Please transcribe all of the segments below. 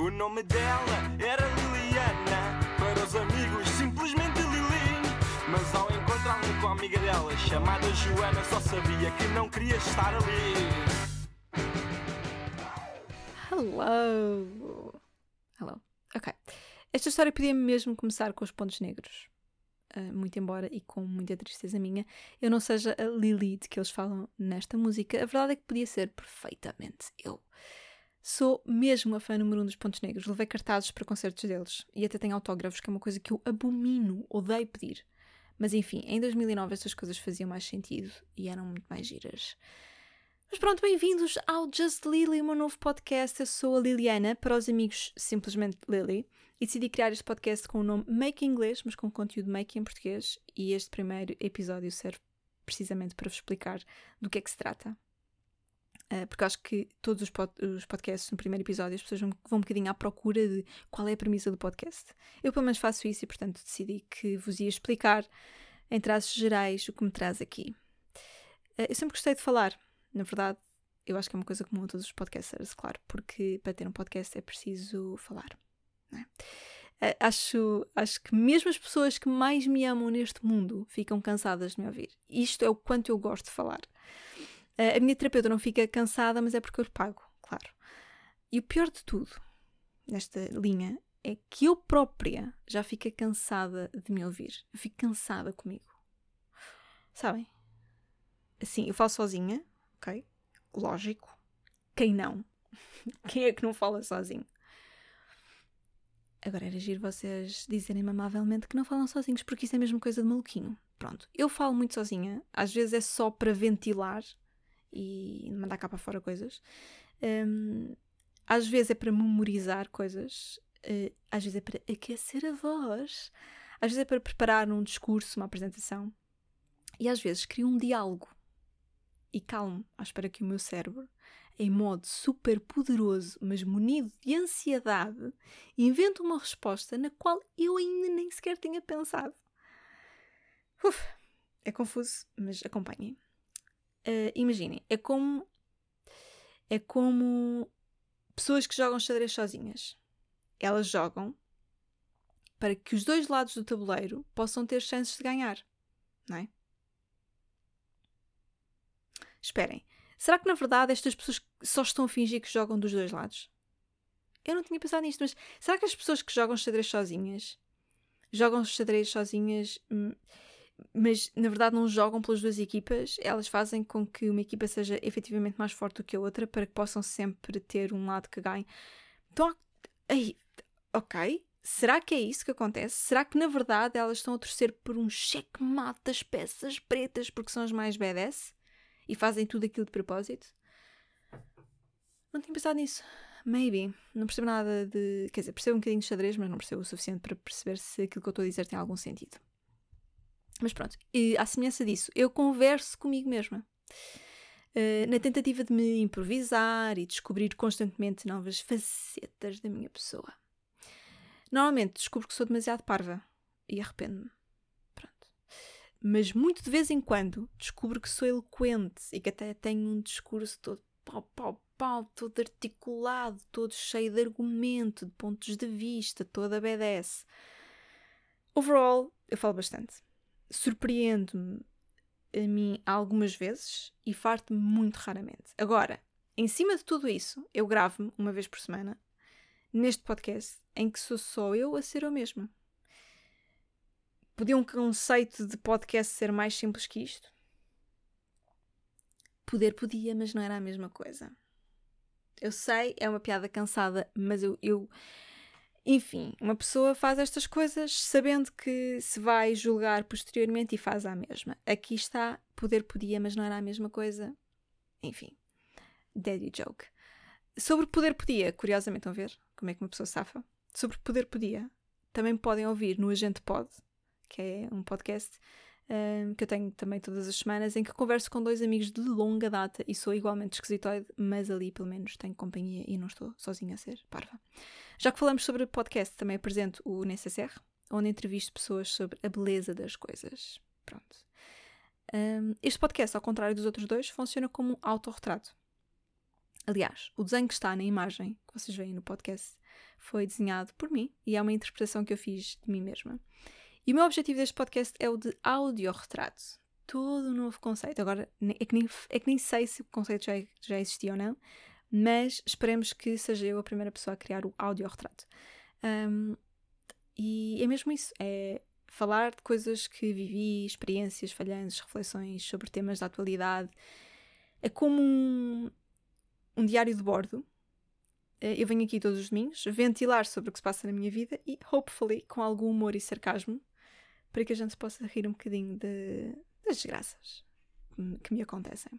O nome dela era Liliana, para os amigos simplesmente Lili. Mas ao encontrar-me com a amiga dela, chamada Joana, só sabia que não queria estar ali. Hello! Hello. Ok. Esta história podia mesmo começar com os pontos negros. Uh, muito embora, e com muita tristeza minha, eu não seja a Lilith que eles falam nesta música, a verdade é que podia ser perfeitamente eu. Sou mesmo a fã número um dos Pontos Negros, levei cartazes para concertos deles e até tenho autógrafos, que é uma coisa que eu abomino, odeio pedir. Mas enfim, em 2009 estas coisas faziam mais sentido e eram muito mais giras. Mas pronto, bem-vindos ao Just Lily, o meu novo podcast. Eu sou a Liliana, para os amigos simplesmente Lily, e decidi criar este podcast com o nome Make Inglês, mas com conteúdo Make em português. E este primeiro episódio serve precisamente para vos explicar do que é que se trata. Uh, porque acho que todos os, pod os, podcasts no primeiro episódio as pessoas vão, vão um bocadinho à procura de qual é a premissa do podcast. Eu pelo menos faço isso e portanto decidi que vos ia explicar em traços gerais o que me traz aqui. Uh, eu sempre gostei de falar na verdade, eu acho que é uma coisa comum a todos os podcasters, claro, porque para ter um podcast é preciso falar. É? Acho, acho que mesmo as pessoas que mais me amam neste mundo ficam cansadas de me ouvir. Isto é o quanto eu gosto de falar. A minha terapeuta não fica cansada, mas é porque eu lhe pago, claro. E o pior de tudo, nesta linha, é que eu própria já fico cansada de me ouvir. Eu fico cansada comigo. Sabem? Assim, eu falo sozinha, ok? Lógico. Quem não? Quem é que não fala sozinho? Agora era giro vocês dizerem amavelmente que não falam sozinhos, porque isso é mesmo coisa de maluquinho. Pronto, eu falo muito sozinha, às vezes é só para ventilar e mandar cá para fora coisas. Um, às vezes é para memorizar coisas, uh, às vezes é para aquecer a voz, às vezes é para preparar um discurso, uma apresentação, e às vezes crio um diálogo e calmo, à espera que o meu cérebro, em modo super poderoso, mas munido de ansiedade, invente uma resposta na qual eu ainda nem sequer tinha pensado. Uf, é confuso, mas acompanhem. Uh, imaginem, é como é como pessoas que jogam xadrez sozinhas. Elas jogam para que os dois lados do tabuleiro possam ter chances de ganhar, não é? Esperem, será que na verdade estas pessoas só estão a fingir que jogam dos dois lados? Eu não tinha pensado nisto, mas será que as pessoas que jogam xadrez sozinhas jogam xadrez sozinhas, hum, mas na verdade não jogam pelas duas equipas? Elas fazem com que uma equipa seja efetivamente mais forte do que a outra para que possam sempre ter um lado que ganhe. Então, aí, ok, Será que é isso que acontece? Será que na verdade elas estão a torcer por um checkmate das peças pretas porque são as mais badass? e fazem tudo aquilo de propósito? Não tinha pensado nisso. Maybe. Não percebo nada de. Quer dizer, percebo um bocadinho de xadrez, mas não percebo o suficiente para perceber se aquilo que eu estou a dizer tem algum sentido. Mas pronto, e à semelhança disso, eu converso comigo mesma. Uh, na tentativa de me improvisar e descobrir constantemente novas facetas da minha pessoa. Normalmente descubro que sou demasiado parva e arrependo-me mas muito de vez em quando descubro que sou eloquente e que até tenho um discurso todo pau, pau, pau, todo articulado, todo cheio de argumento, de pontos de vista, toda BDS. Overall, eu falo bastante. Surpreendo-me a mim algumas vezes e farto-me muito raramente. Agora, em cima de tudo isso, eu gravo-me uma vez por semana neste podcast em que sou só eu a ser eu mesma. Podia um conceito de podcast ser mais simples que isto? Poder podia, mas não era a mesma coisa. Eu sei, é uma piada cansada, mas eu, eu. Enfim, uma pessoa faz estas coisas sabendo que se vai julgar posteriormente e faz a mesma. Aqui está, poder podia, mas não era a mesma coisa. Enfim, daddy joke. Sobre poder podia, curiosamente, vão ver como é que uma pessoa safa? Sobre poder podia, também podem ouvir no Agente Pod, que é um podcast um, que eu tenho também todas as semanas, em que converso com dois amigos de longa data e sou igualmente esquisitoide, mas ali pelo menos tenho companhia e não estou sozinha a ser parva. Já que falamos sobre podcast, também apresento o NSSR, onde entrevisto pessoas sobre a beleza das coisas. Pronto. Um, este podcast, ao contrário dos outros dois, funciona como um autorretrato. Aliás, o desenho que está na imagem que vocês veem no podcast foi desenhado por mim e é uma interpretação que eu fiz de mim mesma. E o meu objetivo deste podcast é o de audiorretrato. Todo um novo conceito. Agora, é que nem, é que nem sei se o conceito já, já existia ou não, mas esperemos que seja eu a primeira pessoa a criar o audiorretrato. Um, e é mesmo isso. É falar de coisas que vivi, experiências, falhanças, reflexões sobre temas da atualidade. É como um, um diário de bordo. Eh, eu venho aqui todos os domingos ventilar sobre o que se passa na minha vida e, hopefully, com algum humor e sarcasmo, para que a gente possa rir um bocadinho de, das desgraças que me acontecem.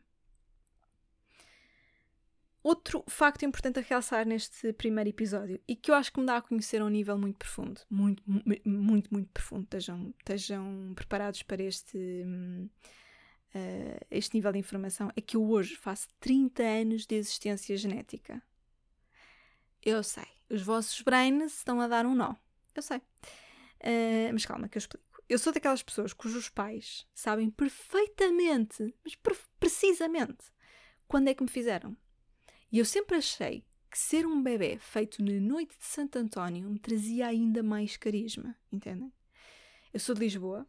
Outro facto importante a realçar neste primeiro episódio e que eu acho que me dá a conhecer a um nível muito profundo, muito, muito, muito profundo. Estejam, estejam preparados para este, uh, este nível de informação. É que eu hoje faço 30 anos de existência genética. Eu sei, os vossos brains estão a dar um nó. Eu sei. Uh, mas calma, que eu explico. Eu sou daquelas pessoas cujos pais sabem perfeitamente, mas precisamente, quando é que me fizeram. E eu sempre achei que ser um bebê feito na noite de Santo António me trazia ainda mais carisma, entendem? Eu sou de Lisboa,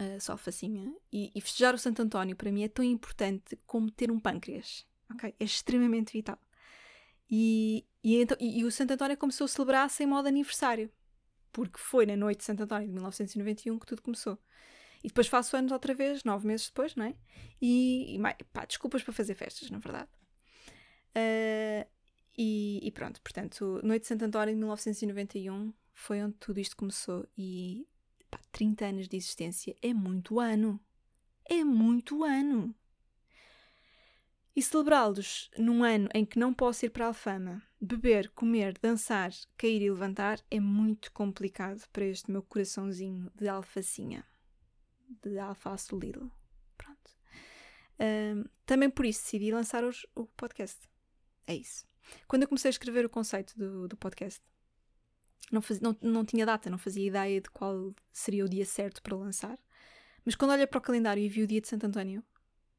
uh, sou alfacinha, e, e, festejar o Santo António para mim é tão importante como ter um pâncreas, ok? É extremamente vital. E, e, então, e, e o Santo António começou a celebrar sem modo aniversário, porque foi na noite de Santo António de 1991 que tudo começou. E depois faço anos outra vez, nove meses depois, não é? E, e pá, desculpas para fazer festas, na verdade. Uh, e, e, pronto, portanto, Noite de Santo António de 1991 foi onde tudo isto começou. E pá, 30 anos de existência é muito ano. É muito ano. E celebrá-los num ano em que não posso ir para a Alfama, beber, comer, dançar, cair e levantar é muito complicado para este meu coraçãozinho de alfacinha. De alface Lidl. Pronto. Uh, também por isso decidi lançar os, o podcast. É isso. Quando eu comecei a escrever o conceito do, do podcast, não, não, não tinha data, não fazia ideia de qual seria o dia certo para lançar. Mas quando olhei para o calendário e vi o dia de Santo António,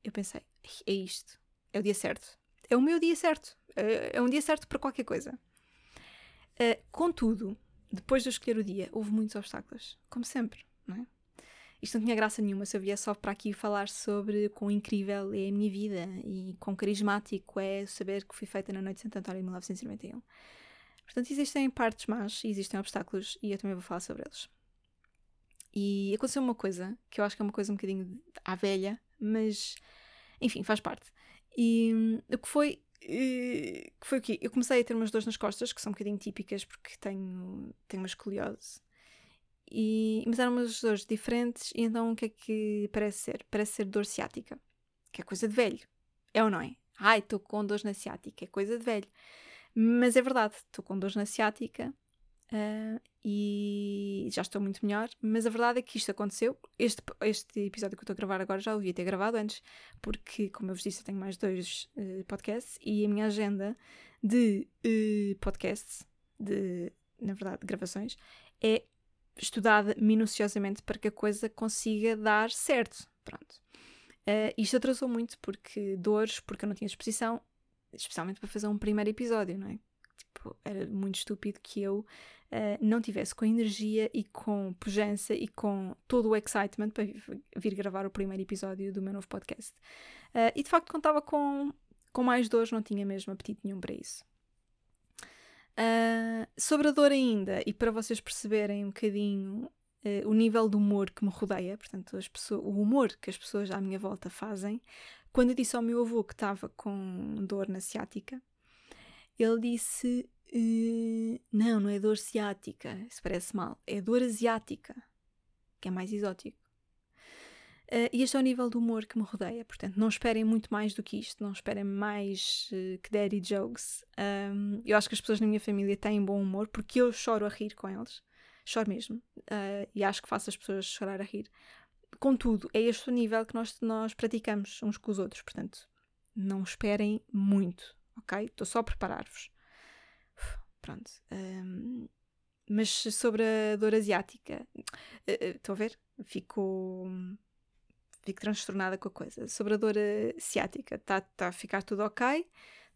eu pensei: é isto, é o dia certo. É o meu dia certo. É, é um dia certo para qualquer coisa. Uh, contudo, depois de eu escolher o dia, houve muitos obstáculos, como sempre, não é? isto não tinha graça nenhuma se eu viesse só para aqui falar sobre quão incrível é a minha vida e quão carismático é saber que fui feita na noite de Santo António em 1991. Portanto, existem partes más existem obstáculos e eu também vou falar sobre eles. E aconteceu uma coisa que eu acho que é uma coisa um bocadinho à velha, mas enfim, faz parte. E o que foi que foi o quê? Eu comecei a ter umas dores nas costas, que são um bocadinho típicas porque tenho, tenho uma escoliose. E, mas eram umas dores diferentes, e então o que é que parece ser? Parece ser dor ciática, que é coisa de velho. É ou não é? Ai, estou com dor na ciática, é coisa de velho. Mas é verdade, estou com dor na ciática uh, e já estou muito melhor. Mas a verdade é que isto aconteceu. Este, este episódio que eu estou a gravar agora já o devia ter gravado antes, porque, como eu vos disse, eu tenho mais dois uh, podcasts e a minha agenda de uh, podcasts, de, na verdade, gravações, é estudada minuciosamente para que a coisa consiga dar certo. Pronto. Isto atrasou muito porque dores, porque eu não tinha disposição, especialmente para fazer um primeiro episódio, não é? Tipo, era muito estúpido que eu uh, não tivesse com energia e com pujança e com todo o excitement para vir gravar o primeiro episódio do meu novo podcast. Uh, e de facto, contava com, com mais dores, não tinha mesmo apetite nenhum para isso. Uh, sobre a dor ainda, e para vocês perceberem um bocadinho uh, o nível de humor que me rodeia, portanto, as pessoas, o humor que as pessoas à minha volta fazem, quando eu disse ao meu avô que estava com dor na ciática, ele disse: uh, Não, não é dor ciática, isso parece mal, é dor asiática, que é mais exótico. Uh, e este é o nível do humor que me rodeia. Portanto, não esperem muito mais do que isto. Não esperem mais uh, que daddy jokes. Um, eu acho que as pessoas na minha família têm bom humor porque eu choro a rir com eles. Choro mesmo. Uh, e acho que faço as pessoas chorar a rir. Contudo, é este o nível que nós, nós praticamos uns com os outros. Portanto, não esperem muito. Ok? Estou só a preparar-vos. Pronto. Um, mas sobre a dor asiática, estou a ver? Fico fico transtornada com a coisa. Sobre a dor ciática, está tá a ficar tudo ok,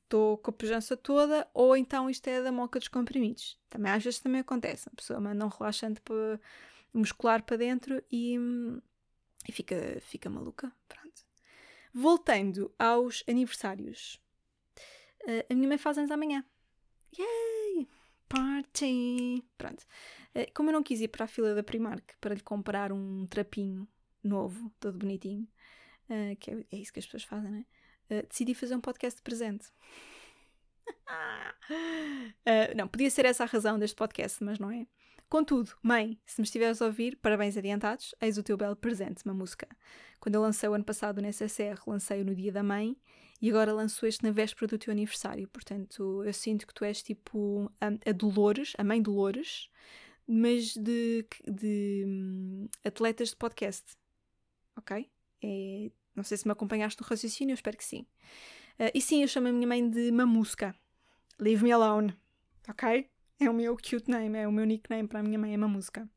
estou com a pujança toda, ou então isto é da moca dos comprimidos. Também às vezes também acontece. A pessoa manda um relaxante muscular para dentro e, e fica, fica maluca. Pronto. Voltando aos aniversários. Uh, a minha mãe faz anos amanhã. Yay! Party! Pronto. Uh, como eu não quis ir para a fila da Primark para lhe comprar um trapinho novo, todo bonitinho, uh, que é, é, isso que as pessoas fazem, né? Uh, decidi fazer um podcast de presente. uh, não, podia ser essa a razão deste podcast, mas não é. Contudo, mãe, se me estiveres a ouvir, parabéns adiantados, eis o teu belo presente, uma música. Quando eu lancei o ano passado no SSR, lancei-o no dia da mãe e agora lanço este na véspera do teu aniversário. Portanto, eu sinto que tu és tipo a, a Dolores, a mãe Dolores, mas de, de um, atletas de podcast. Ok? É, não sei se me acompanhaste no raciocínio, eu espero que sim. Uh, e sim, eu chamo a minha mãe de Mamusca. Leave me alone. Ok? É o meu cute name, é o meu nickname para a minha mãe, é Mamusca.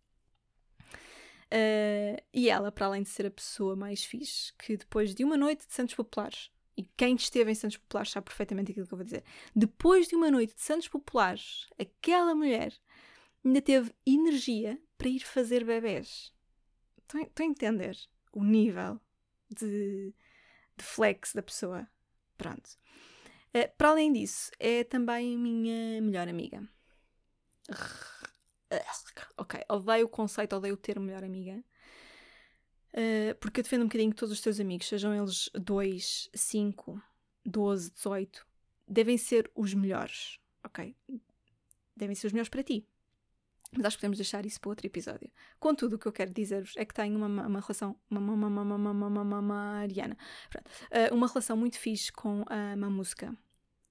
Uh, e ela, para além de ser a pessoa mais fixe, que depois de uma noite de Santos Populares, e quem esteve em Santos Populares sabe perfeitamente aquilo que eu vou dizer, depois de uma noite de Santos Populares, aquela mulher ainda teve energia para ir fazer bebés. Estão a entender o nível de, de flex da pessoa. Pronto. Uh, para além disso, é também minha melhor amiga. Ok, odeio o conceito, odeio o termo melhor amiga. Uh, porque eu defendo um bocadinho que todos os teus amigos, sejam eles 2, 5, 12, 18, devem ser os melhores, ok? Devem ser os melhores para ti. Mas acho que podemos deixar isso para outro episódio. Contudo, o que eu quero dizer-vos é que tenho uma, uma relação. Uma, uma, uma, uma, uma, uma, uma Mariana. Uh, uma relação muito fixe com a Mamusca.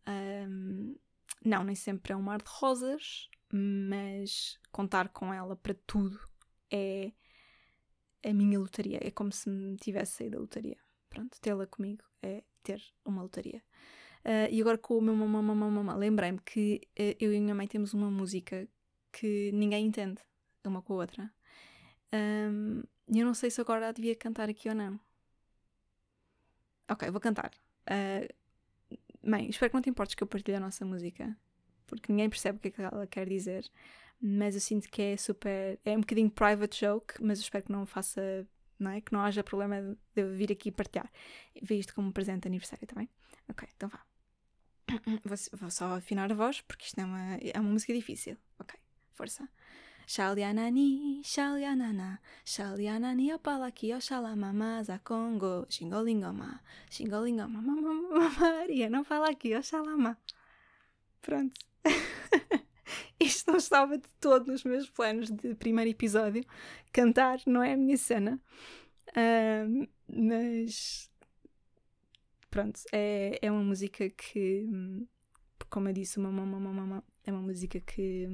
Um, não, nem sempre é um mar de rosas, mas contar com ela para tudo é a minha lotaria. É como se me tivesse saído da lotaria. Pronto, tê-la comigo é ter uma lotaria. Uh, e agora com o meu mamã, mamã, mamã, lembrei-me que uh, eu e a minha mãe temos uma música que ninguém entende uma com a outra. Um, eu não sei se agora devia cantar aqui ou não. Ok, vou cantar. Uh, mãe, espero que não te importes que eu partilhe a nossa música, porque ninguém percebe o que é que ela quer dizer. Mas eu sinto que é super. É um bocadinho private joke, mas eu espero que não faça. Não é? Que não haja problema de eu vir aqui partilhar. Ver isto como um presente de aniversário, tá bem? Ok, então vá. Vou, vou só afinar a voz, porque isto é uma, é uma música difícil. Ok. Força. Shalianani, shalianana, shalianani opalaki oshalamama za Congo, xingolingoma, xingolingoma, mamama, Maria, não fala aqui, oxalama. Pronto. Isto não estava de todo nos meus planos de primeiro episódio. Cantar não é a minha cena. Um, mas pronto, é, é uma música que, como eu disse, uma, uma, uma, uma, é uma música que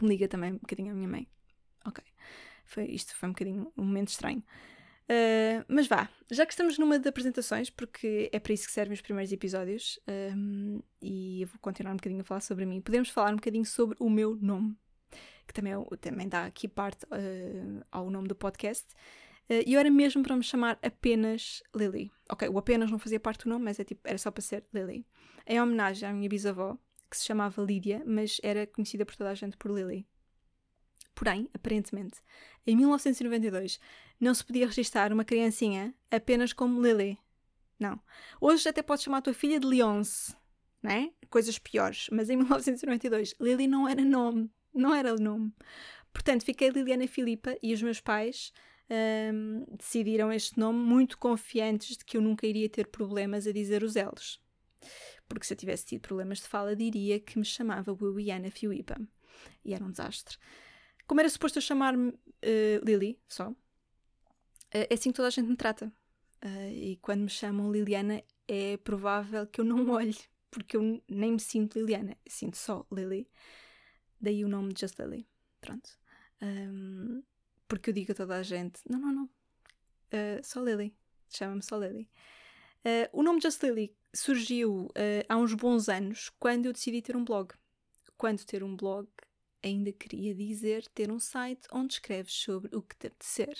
que me liga também um bocadinho à minha mãe. Ok. Foi, isto foi um bocadinho um momento estranho. Uh, mas vá, já que estamos numa de apresentações, porque é para isso que servem os primeiros episódios, ah, e eu vou continuar um bocadinho a falar sobre mim, podemos falar um bocadinho sobre o meu nome, que também, é também dá aqui parte uh, ao nome do podcast. Uh, e eu era mesmo para me chamar apenas Lily. Ok, o apenas não fazia parte do nome, mas é tipo, era só para ser Lily. Em homenagem à minha bisavó, que se chamava Lídia, mas era conhecida por toda a gente por Lily. Porém, aparentemente, em 1992 não se podia registrar uma criancinha apenas como Lily. Não. Hoje até podes chamar a tua filha de Leonce, né? Coisas piores. Mas em 1992, Lily não era nome. Não era nome. Portanto, fiquei Liliana Filipa e os meus pais um, decidiram este nome muito confiantes de que eu nunca iria ter problemas a dizer os L's porque se eu tivesse tido problemas de fala, diria que me chamava Wiwiana Fiuipa. E era um desastre. Como era suposto eu chamar-me uh, Lily, só, é assim que toda a gente me trata. Uh, e quando me chamam Liliana, é provável que eu não olhe, porque eu nem me sinto Liliana, sinto só Lily. Daí o nome Just Lily. Pronto. Um, porque eu digo a toda a gente: não, não, não, uh, só Lily. Chama-me só Lily. Uh, o nome Just Lily surgiu há uns bons anos quando eu decidi ter um blog. Quando ter um blog ainda queria dizer ter um site onde escreves sobre o que te apetecer.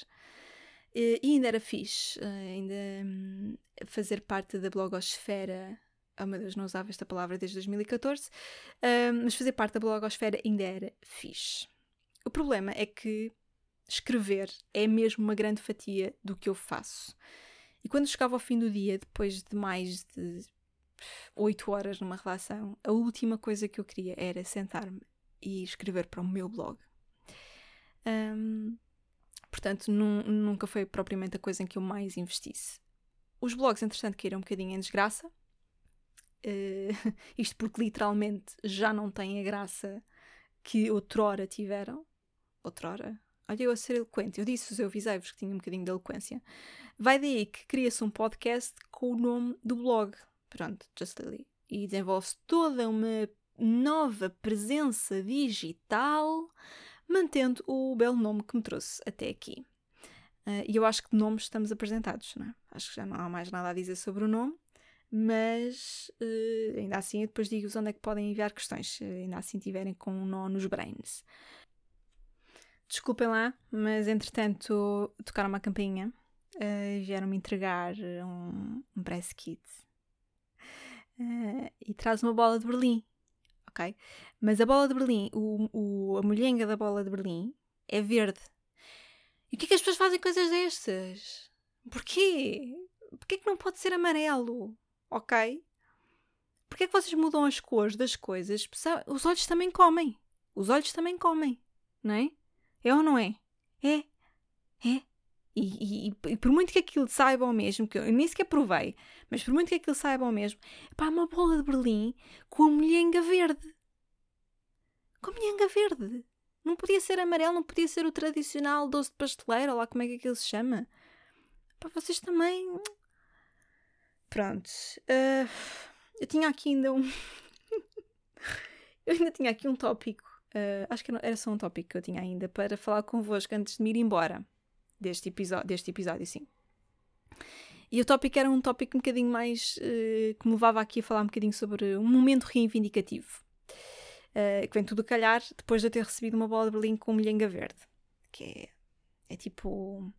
Uh, e ainda era fixe, uh, ainda um, fazer parte da blogosfera Oh meu Deus, não usava esta palavra desde 2014. mas fazer parte da blogosfera ainda era fixe. O problema é que escrever é mesmo uma grande fatia do que eu faço. E quando chegava ao fim do dia, depois de mais de oito horas numa relação, a última coisa que eu queria era sentar-me e escrever para o meu blog. Um, portanto, num, nunca foi propriamente a coisa em que eu mais investisse. Os blogs, entretanto, caíram um bocadinho em desgraça. Uh, isto porque literalmente já não têm a graça que outrora tiveram. Outrora? Olha, eu a ser eloquente. Eu disse-vos, eu avisei-vos que tinha um bocadinho de eloquência. Vai daí que cria-se um podcast com o nome do blog. Pronto, Just Lily. E desenvolve-se toda uma nova presença digital, mantendo o belo nome que me trouxe até aqui. Uh, e eu acho que de nomes estamos apresentados, não é? Acho que já não há mais nada a dizer sobre o nome, mas uh, ainda assim depois digo-vos onde é que podem enviar questões, se ainda assim tiverem com um nó nos brains. Desculpem lá, mas entretanto tocaram uma campainha uh, vieram-me entregar um, um press kit uh, e traz uma bola de Berlim, ok? Mas a bola de Berlim, o, o, a molhenga da bola de Berlim é verde. E o que é que as pessoas fazem coisas destas? Porquê? Porquê que não pode ser amarelo? Ok? Porquê que vocês mudam as cores das coisas? Os olhos também comem. Os olhos também comem, não é? É ou não é? É. É. E, e, e, por muito que aquilo saiba ao mesmo, que eu nem sequer provei, mas por muito que aquilo saiba ao mesmo, pá, uma bola de Berlim com a molhenga verde. Com a molhenga verde. Não podia ser amarelo, não podia ser o tradicional doce de pasteleiro, ou lá como é que aquilo se chama. Pá, vocês também. Pronto. Uh, eu tinha aqui ainda um. eu ainda tinha aqui um tópico Uh, acho que era só um tópico que eu tinha ainda para falar convosco antes de me ir embora deste deste episódio sim. E o tópico era um tópico um bocadinho mais uh, que me levava aqui a falar um bocadinho sobre um momento reivindicativo. Uh, que vem tudo calhar depois de eu ter recebido uma bola de Berlim com milhenga verde. Que é, é tipo.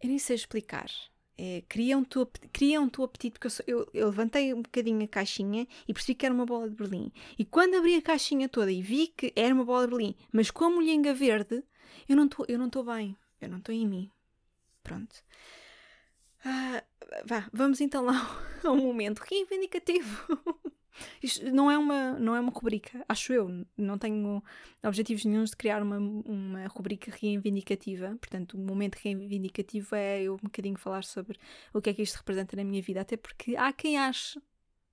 Eu nem sei explicar. É, criam-te o, criam o apetite, porque eu, sou, eu, eu, levantei um bocadinho a caixinha e percebi que era uma bola de Berlim. E quando abri a caixinha toda e vi que era uma bola de Berlim, mas com a molhenga verde, eu não estou bem. Eu não estou em mim. Pronto. Ah, vá, vamos então lá ao momento reivindicativo. Isto não é uma, não é uma rubrica, acho eu. Não tenho objetivos nenhums de criar uma, uma rubrica reivindicativa. Portanto, o momento reivindicativo é eu um bocadinho falar sobre o que é que isto representa na minha vida. Até porque há quem ache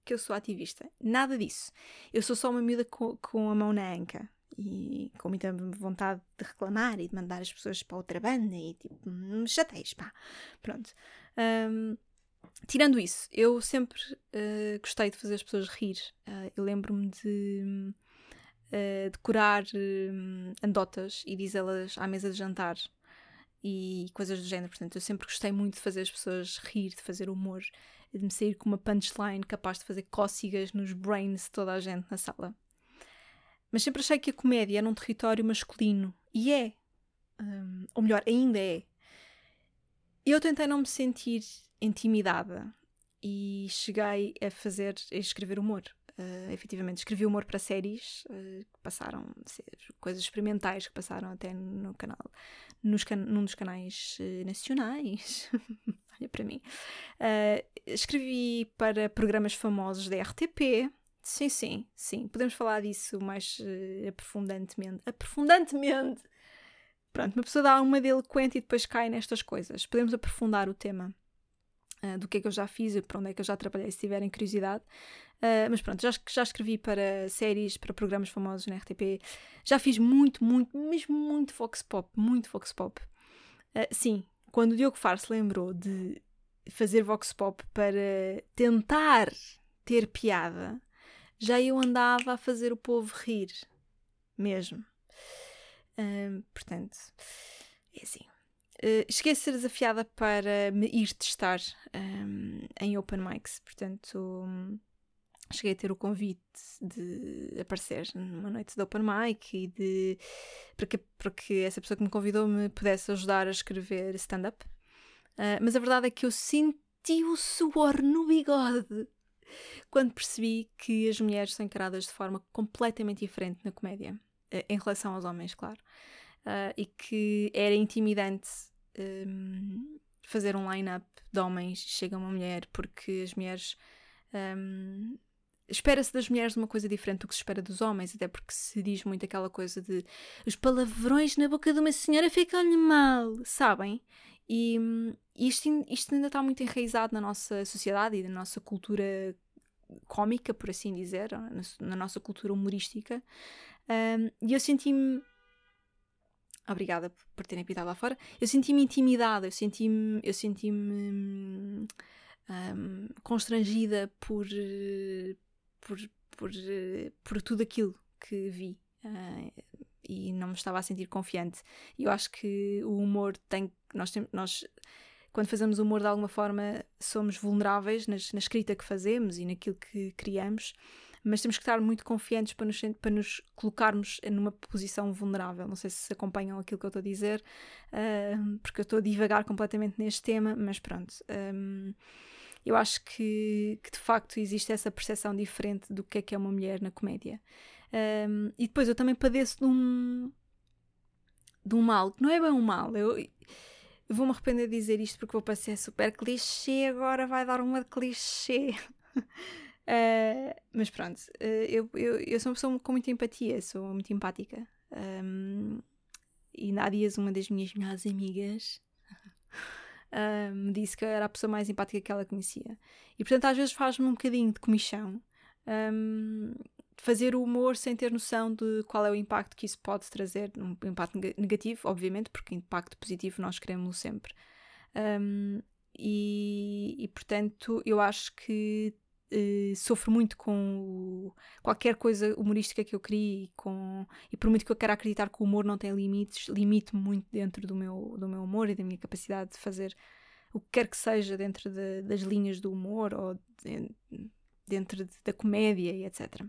que eu sou ativista. Nada disso. Eu sou só uma miúda com, com a mão na anca e com muita vontade de reclamar e de mandar as pessoas para outra banda e tipo, me chateias, pá. Pronto. Um, tirando isso, eu sempre uh, gostei de fazer as pessoas rir. Uh, eu lembro-me de uh, decorar andotas e dizê-las à mesa de jantar e coisas do género. Portanto, eu sempre gostei muito de fazer as pessoas rir, de fazer humor, de me sair com uma punchline capaz de fazer cócegas nos brains de toda a gente na sala. Mas sempre achei que a comédia era um território masculino. E é. Um, ou melhor, ainda é. Eu tentei não me sentir intimidada e cheguei a fazer, a escrever humor. Uh, efetivamente, escrevi humor para séries uh, que passaram, coisas experimentais que passaram até no canal, nos can num dos canais uh, nacionais. Olha para mim. Escrevi para programas famosos da RTP. Sim, sim, sim. Podemos falar disso mais aprofundantemente. Aprofundantemente! Pronto, uma pessoa dá uma de eloquente e depois cai nestas coisas. Podemos aprofundar o tema uh, do que é que eu já fiz e para onde é que eu já trabalhei, se tiverem curiosidade. Uh, mas pronto, já, já escrevi para séries, para programas famosos na RTP. Já fiz muito, muito, mesmo muito Vox Pop, muito Vox Pop. Uh, sim, quando o Diogo Faro se lembrou de fazer Vox Pop para tentar ter piada, já eu andava a fazer o povo rir, mesmo. Portanto, é assim. Uh, cheguei a ser desafiada para me ir testar um, em open mics, portanto um, cheguei a ter o convite de aparecer numa noite de open mic e de para que, para que essa pessoa que me convidou me pudesse ajudar a escrever stand-up. Uh, mas a verdade é que eu senti o suor no bigode quando percebi que as mulheres são encaradas de forma completamente diferente na comédia, uh, em relação aos homens, claro. Uh, e que era intimidante um, fazer um line-up de homens, chega uma mulher, porque as mulheres. Um, espera-se das mulheres uma coisa diferente do que se espera dos homens, até porque se diz muito aquela coisa de os palavrões na boca de uma senhora ficam-lhe mal, sabem? E isto, isto ainda está muito enraizado na nossa sociedade e na nossa cultura cómica, por assim dizer, na, nossa cultura humorística. Um, e eu senti-me. Obrigada por terem pitado lá fora. Eu senti-me intimidada, eu senti-me eu senti-me um, constrangida por, por, por, por tudo aquilo que vi. Uh, e não me estava a sentir confiante. Eu acho que o humor tem. Nós, tem, nós quando fazemos humor de alguma forma, somos vulneráveis nas, na escrita que fazemos e naquilo que criamos, mas temos que estar muito confiantes para nos, para nos colocarmos numa posição vulnerável. Não sei se acompanham aquilo que eu estou a dizer, uh, porque eu estou a divagar completamente neste tema, mas pronto. Um, eu acho que, que de facto existe essa percepção diferente do que é que é uma mulher na comédia. Um, e depois eu também padeço de um, de um mal, que não é bem um mal. Eu, vou-me arrepender de dizer isto porque vou parecer super clichê, agora vai dar uma de clichê. uh, mas pronto, uh, eu, eu, eu sou uma pessoa com muita empatia, sou muito empática. Um, e há dias uma das minhas melhores amigas uh, me disse que era a pessoa mais empática que ela conhecia. E portanto às vezes faz-me um bocadinho de comichão. Um, fazer o humor sem ter noção de qual é o impacto que isso pode trazer, um impacto negativo, obviamente, porque impacto positivo nós queremos sempre. Um, e, e, portanto, eu acho que uh, sofro muito com o, qualquer coisa humorística que eu crie com, e por muito que eu quero acreditar que o humor não tem limites, limito-me muito dentro do meu, do meu humor e da minha capacidade de fazer o que quer que seja dentro de, das linhas do humor ou de, dentro de, da comédia e etc.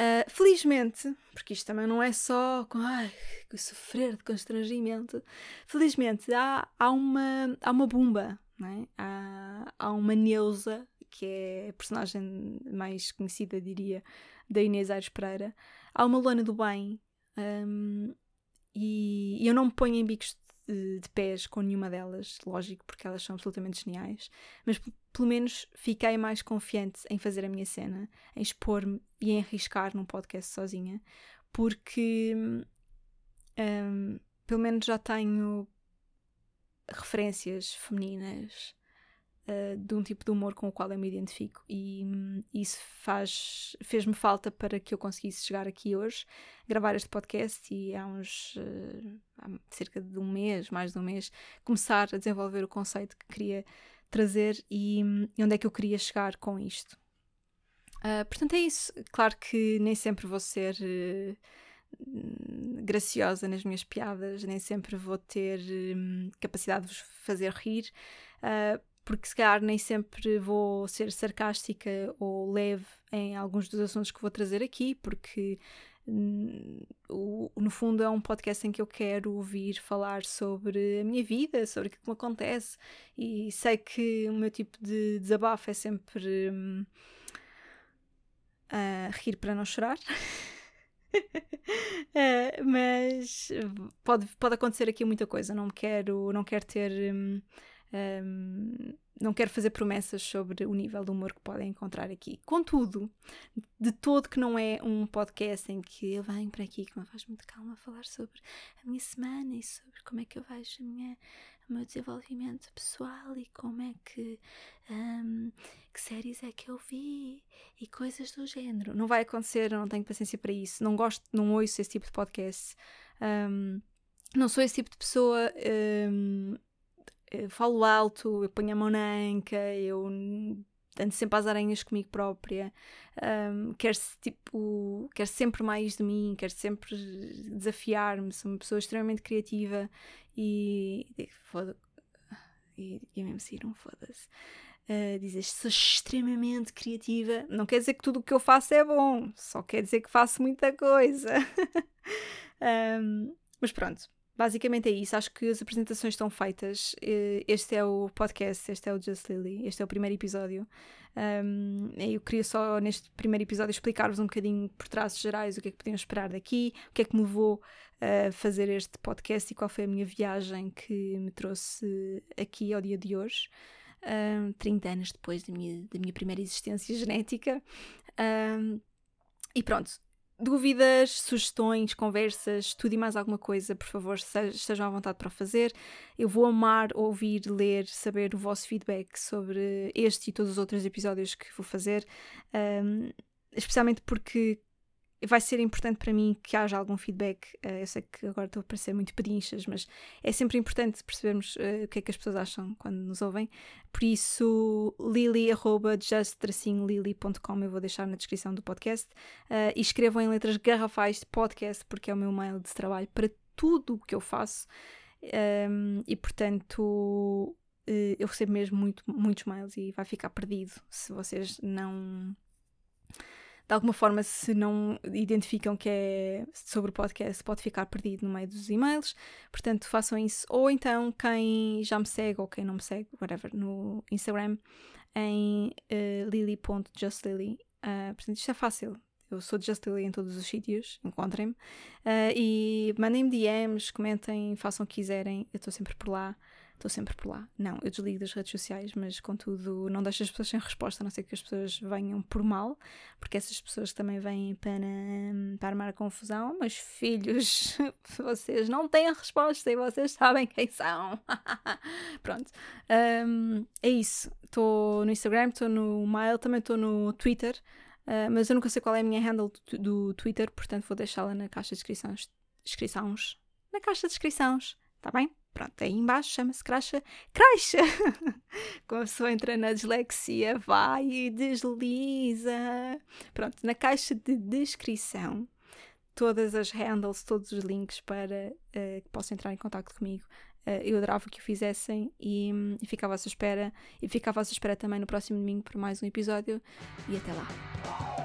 Uh, felizmente, porque isto também não é só com ai, sofrer de constrangimento, felizmente há, há, uma, há uma Bumba, é? há, há uma Neuza, que é a personagem mais conhecida, diria, da Inês Aires Pereira, há uma Luana do Bem, um, e, e eu não me ponho em bicos de, de, pés com nenhuma delas, lógico, porque elas são absolutamente geniais, mas pelo menos fiquei mais confiante em fazer a minha cena, em expor-me e em arriscar num podcast sozinha, porque um, pelo menos já tenho referências femininas uh, de um tipo de humor com o qual eu me identifico e um, isso faz fez-me falta para que eu conseguisse chegar aqui hoje gravar este podcast e há uns uh, há cerca de um mês mais de um mês começar a desenvolver o conceito que queria trazer e, e onde é que eu queria chegar com isto. Uh, portanto, é isso. Claro que nem sempre vou ser uh, graciosa nas minhas piadas, nem sempre vou ter um, capacidade de vos fazer rir, uh, porque se calhar nem sempre vou ser sarcástica ou leve em alguns dos assuntos que vou trazer aqui, porque no fundo é um podcast em que eu quero ouvir falar sobre a minha vida, sobre o que me acontece e sei que o meu tipo de desabafo é sempre um, uh, rir para não chorar. uh, mas pode, pode acontecer aqui muita coisa. Não quero, não quero ter um, um, não quero fazer promessas sobre o nível de humor que podem encontrar aqui. Contudo, de todo que não é um podcast em que eu venho para aqui com uma voz muito calma a falar sobre a minha semana e sobre como é que eu vejo a minha, o meu desenvolvimento pessoal e como é que um, que séries é que eu vi e coisas do género. Não vai acontecer, eu não tenho paciência para isso. Não gosto, não ouço esse tipo de podcast. Um, não sou esse tipo de pessoa. Um, eu falo alto, eu ponho a mão na anca, eu ando sempre às aranhas comigo própria, um, quero, tipo, quero sempre mais de mim, quero sempre desafiar-me, sou uma pessoa extremamente criativa e. Foda e, mesmo assim, não foda-se. Uh, dizes sou extremamente criativa, não quer dizer que tudo o que eu faço é bom, só quer dizer que faço muita coisa. um, mas pronto, basicamente é isso. Acho que as apresentações estão feitas. Este é o podcast, este é o Just Lily, este é o primeiro episódio. Um, eu queria só, neste primeiro episódio, explicar-vos um bocadinho por traços gerais o que é que podiam esperar daqui, o que é que me levou a fazer este podcast e qual foi a minha viagem que me trouxe aqui ao dia de hoje. Um, 30 anos depois da minha, da minha primeira existência genética. Um, e pronto, dúvidas, sugestões, conversas, tudo e mais alguma coisa, por favor, estejam à vontade para fazer. Eu vou amar ouvir, ler, saber o vosso feedback sobre este e todos os outros episódios que vou fazer, um, especialmente porque vai ser importante para mim que haja algum feedback. Uh, eu sei que agora estou a parecer muito pedinchas, mas é sempre importante percebermos uh, o que é que as pessoas acham quando nos ouvem. Por isso, lily.just-lily.com eu vou deixar na descrição do podcast. Uh, e escrevam em letras garrafais de podcast, porque é o meu mail de trabalho para tudo o que eu faço. Um, e portanto, eu recebo mesmo muito, muitos mails e vai ficar perdido se vocês não de alguma forma, se não identificam que é sobre o podcast, pode ficar perdido no meio dos e-mails. Portanto, façam isso. Ou então, quem já me segue ou quem não me segue, whatever, no Instagram, em uh, lily.justlily. Uh, portanto, isto é fácil. Eu sou Just Lily em todos os sítios, encontrem-me. Uh, e mandem-me DMs, comentem, façam o que quiserem, eu estou sempre por lá estou sempre por lá. Não, eu desligo das redes sociais, mas contudo não deixo as pessoas sem resposta, a não ser que as pessoas venham por mal, porque essas pessoas também vêm para, para armar confusão. Mas filhos, vocês não têm a resposta e vocês sabem quem são. Pronto, um, é isso. Estou no Instagram, estou no mail, também estou no Twitter. Uh, mas eu nunca sei qual é a minha handle do, do Twitter, portanto vou deixá-la na caixa de descrições na caixa de descrições, tá bem? Pronto, aí embaixo chama-se cracha. Cracha! Como a pessoa entra na dislexia, vai e desliza. Pronto, na caixa de descrição, todas as handles, todos os links para uh, que possam entrar em contato comigo. Uh, eu adorava que o fizessem e, e ficava à sua espera. E ficava à sua espera também no próximo domingo por mais um episódio. E até lá.